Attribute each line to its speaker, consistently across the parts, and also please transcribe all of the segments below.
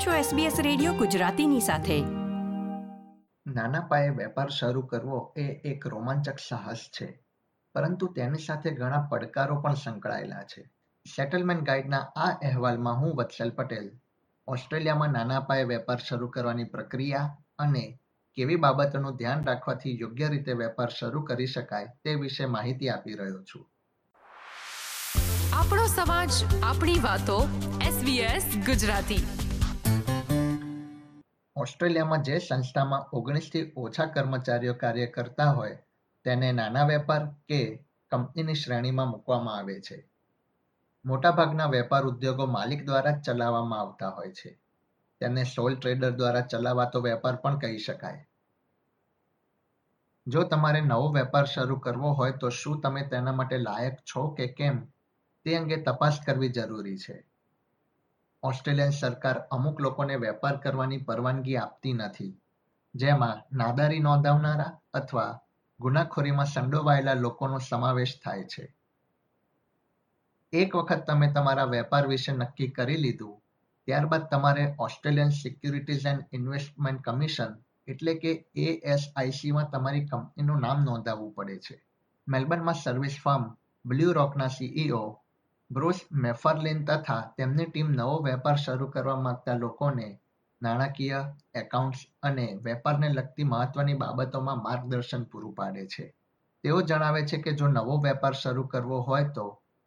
Speaker 1: આપ છો SBS radio ગુજરાતીની સાથે?
Speaker 2: નાના પાયે વેપાર શરૂ કરવો એ એક રોમાંચક સાહસ છે પરંતુ તેની સાથે ઘણા પડકારો પણ સંકળાયેલા છે. સેટલમેન્ટ ગાઈડના આ અહેવાલમાં હું વત્સલ પટેલ ઓસ્ટ્રેલિયામાં નાના પાયે વેપાર શરૂ કરવાની પ્રક્રિયા અને કેવી બાબતોનું ધ્યાન રાખવાથી યોગ્ય રીતે વેપાર શરૂ કરી શકાય તે વિશે માહિતી આપી રહ્યો છું.
Speaker 3: આપણો સમાજ આપણી વાતો SBS ગુજરાતી.
Speaker 2: ઓસ્ટ્રેલિયામાં જે સંસ્થામાં ઓગણીસથી ઓછા કર્મચારીઓ કાર્ય કરતા હોય, તેને નાના વેપાર કે કંપનીની શ્રેણીમાં મૂકવામાં આવે છે. મોટાભાગના વેપાર ઉદ્યોગો માલિક દ્વારા ચલાવવામાં આવતા હોય છે. તેને સોલ ટ્રેડર દ્વારા ચલાવાતો વેપાર પણ કહી શકાય. જો તમારે નવો વેપાર શરૂ કરવો હોય તો શું તમે તેના માટે લાયક છો કે કેમ? તે અંગે તપાસ કરવી જરૂરી છે. ઓસ્ટ્રેલિયન સરકાર અમુક લોકોને વેપાર કરવાની પરવાનગી આપતી નથી. જેમાં નાદારી નોંધાવનારા અથવા ગુનાખોરીમાં સંડોવાયેલા લોકોનો સમાવેશ થાય છે. એક વખત તમે તમારા વેપાર વિશે નક્કી કરી લીધું, ત્યારબાદ તમારે Australian securities and investment commission એટલે કે એએસઆઈસીમાં તમારી કંપનીનું નામ નોંધાવવું પડે છે. મેલબર્નમાં સર્વિસ ફર્મ બ્લ્યુ રોકના સીઈઓ બ્રુસ મેફરલિન તથા તેમની ટીમ નવો વેપાર શરૂ કરવા માંગતા લોકોને નાણાકીય એકાઉન્ટ્સ અને વેપારને લગતી મહત્વની બાબતોમાં માર્ગદર્શન પૂરું પાડે છે. તેઓ જણાવે છે કે જો નવો વેપાર શરૂ કરવો હોય તો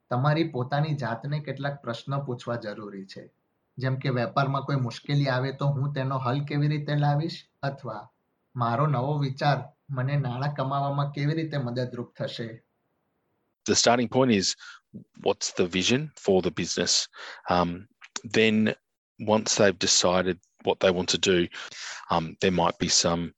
Speaker 2: તમારી પોતાની જાતને કેટલાક પ્રશ્નો પૂછવા જરૂરી છે. જેમ કે વેપારમાં કોઈ મુશ્કેલી આવે તો હું તેનો હલ કેવી રીતે લાવીશ અથવા મારો નવો વિચાર મને નાણાં કમાવામાં કેવી રીતે મદદરૂપ થશે?
Speaker 4: The starting point is what's the vision for the business? Um, then once they've decided what they want to do, um, there might be some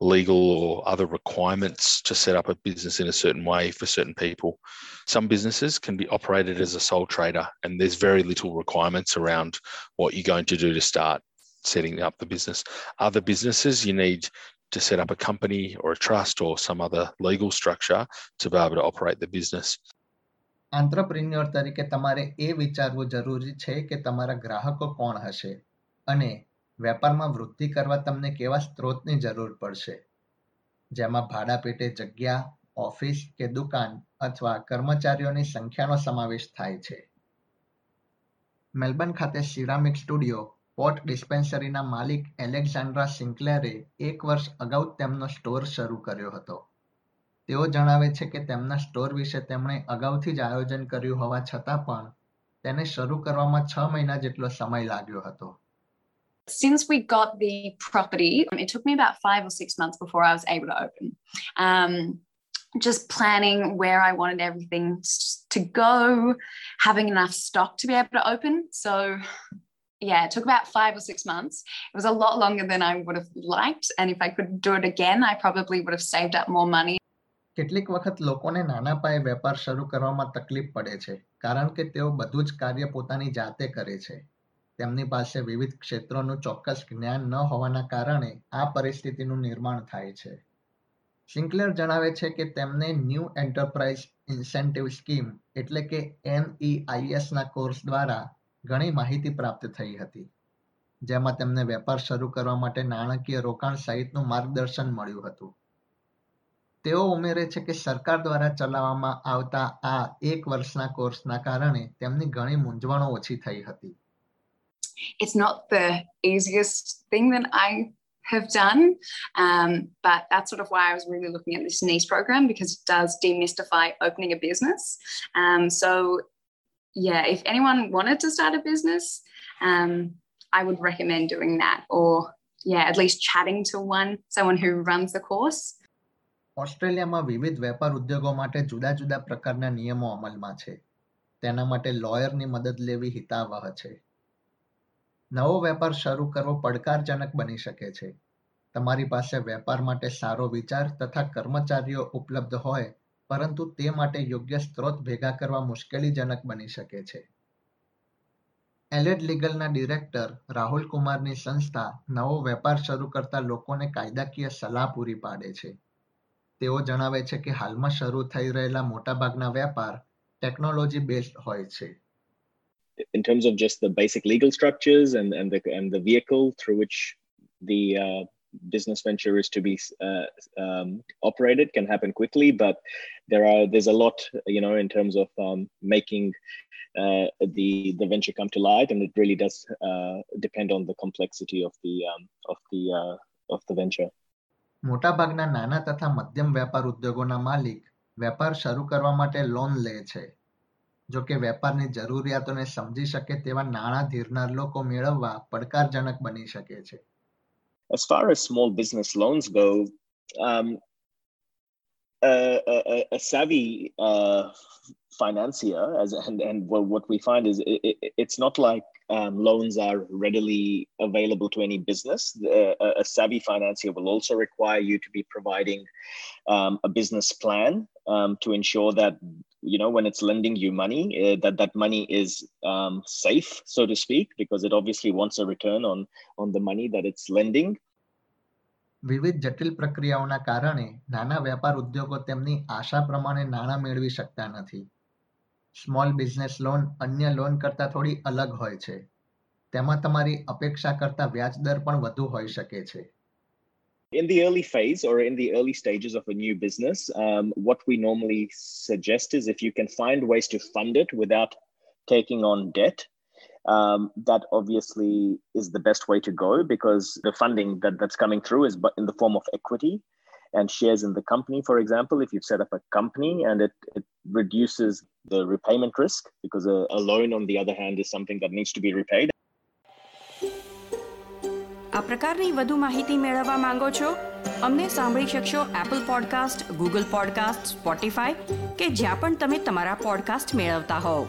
Speaker 4: legal or other requirements to set up a business in a certain way for certain people. Some businesses can be operated as a sole trader, and there's very little requirements around what you're going to do to start setting up the business. Other businesses, you need to set up a company or a trust or some other legal structure to be able to operate the business.
Speaker 2: Entrepreneur તરીકે તમારે એ વિચારવું જરૂરી છે કે તમારા ગ્રાહકો કોણ હશે અને વેપારમાં વૃદ્ધિ કરવા તમને કેવા સ્ત્રોતની જરૂર પડશે. જેમાં ભાડા પેટે જગ્યા, ઓફિસ કે દુકાન અથવા કર્મચારીઓની સંખ્યાનો સમાવેશ થાય છે. મેલબર્ન ખાતે સિરામિક સ્ટુડિયો પોટ ડિસ્પેન્સરીના માલિક એલેક્ઝાન્ડ્રા સિન્ક્લેરે એક વર્ષ અગાઉ તેમનો સ્ટોર શરૂ કર્યો હતો. તેઓ જણાવે છે કે તેમના સ્ટોર વિશે તેમણે અગાઉથી જ આયોજન કર્યું હોવા છતાં પણ તેને શરૂ કરવામાં છ મહિના જેટલો સમય લાગ્યો હતો
Speaker 5: Since we got the property, it took me about five or six months before I was able to open. Um, just planning where I wanted everything to go, having enough stock to be able to open. So yeah, it took about five or six months. It was a lot longer than I would have liked. And if I could do it again, I probably would have saved up more money.
Speaker 2: કેટલીક વખત લોકોને નાના પાયે વેપાર શરૂ કરવામાં તકલીફ પડે છે, કારણ કે તેઓ બધું જ કાર્ય પોતાની જાતે કરે છે. તેમની પાસે વિવિધ ક્ષેત્રોનું ચોક્કસ જ્ઞાન ન હોવાના કારણે આ પરિસ્થિતિનું નિર્માણ થાય છે. સિન્કલેર જણાવે છે કે તેમને ન્યૂ એન્ટરપ્રાઇઝ ઇન્સેન્ટિવ સ્કીમ એટલે કે એનઈઆઈએસના કોર્સ દ્વારા ઘણી માહિતી પ્રાપ્ત થઈ હતી, જેમાં તેમને વેપાર શરૂ કરવા માટે નાણાકીય રોકાણ સહિતનું માર્ગદર્શન મળ્યું હતું. તેઓ ઉમેરે છે કે સરકાર દ્વારા ચલાવવામાં આવતા આ એક વર્ષના કોર્સના કારણે તેમની ઘણી મૂંઝવણો ઓછી થઈ હતી
Speaker 5: It's not the easiest thing that I have done. Um, but that's sort of why I was really looking at this NICE program because it does demystify opening a business. Um, so yeah, if anyone wanted to start a business, um, I would recommend doing that or yeah, at least chatting to one, someone who runs the course.
Speaker 2: ઓસ્ટ્રેલિયામાં વિવિધ વેપાર ઉદ્યોગો માટે જુદા જુદા પ્રકારના નિયમો અમલમાં છે. તેના માટે લોયરની મદદ લેવી હિતાવહ છે. નવો વેપાર શરૂ કરવો પડકારજનક બની શકે છે. તમારી પાસે વેપાર માટે સારો વિચાર તથા કર્મચારીઓ ઉપલબ્ધ હોય, પરંતુ તે માટે યોગ્ય સ્ત્રોત ભેગા કરવા મુશ્કેલીજનક બની શકે છે. એલેડ લીગલના ડિરેક્ટર રાહુલ કુમારની સંસ્થા નવો વેપાર શરૂ કરતા લોકોને કાયદાકીય સલાહ પૂરી પાડે છે. તેઓ જણાવે છે કે હાલમાં શરૂ થઈ રહેલા મોટાભાગના વેપાર ટેકનોલોજી બેઝડ હોય છે
Speaker 6: in terms of just the basic legal structures and and the and the vehicle through which the uh, business venture is to be uh, um, operated can happen quickly but there are there's a lot you know in terms of um, making uh, the the venture come to light and it really does uh, depend on the complexity of the um, of the uh, of the venture
Speaker 2: મોટાભાગના નાના તથા મધ્યમ વેપાર ઉદ્યોગોના માલિક વેપાર શરૂ કરવા માટે લોન લે છે જો કે વેપારની જરૂરિયાતોને સમજી શકે તેવા નાણાં ધીરનાર લોકો મેળવવા પડકારજનક બની શકે છે
Speaker 6: as far as small business loans go um, a, a, a savvy uh, financier as and, and what we find is it, it, it's not like um, loans are readily available to any business. Uh, a savvy financier will also require you to be providing um, a business plan um, to ensure that you know when it's lending you money uh, that that money is um, safe, so to speak, because it obviously wants a return on on the money that it's lending.
Speaker 2: વિવિધ જટિલ પ્રક્રિયાઓના કારણે નાના વેપાર ઉદ્યોગો તેમની આશા પ્રમાણે નાણાં મેળવી શકતા નથી સ્મોલ બિઝનેસ લોન અન્ય લોન કરતા થોડી અલગ હોય છે તેમાં તમારી અપેક્ષા કરતા વ્યાજ દર પણ વધુ હોઈ શકે છે
Speaker 6: in the early phase or in the early stages of a new business, um, what we normally suggest is if you can find ways to fund it without taking on debt, um, that obviously is the best way to go because the funding that, that's coming through is in the form of equity and shares in the company. For example, if you've set up a company and it, it reduces the repayment risk because a, a loan, on the other hand, is something that needs to be repaid.
Speaker 1: આ પ્રકારની વધુ માહિતી મેળવવા માંગો છો અમને સાંભળી શકશો Apple podcast Google podcast Spotify કે જ્યાં પણ તમે તમારા પોડકાસ્ટ મેળવતા હોવ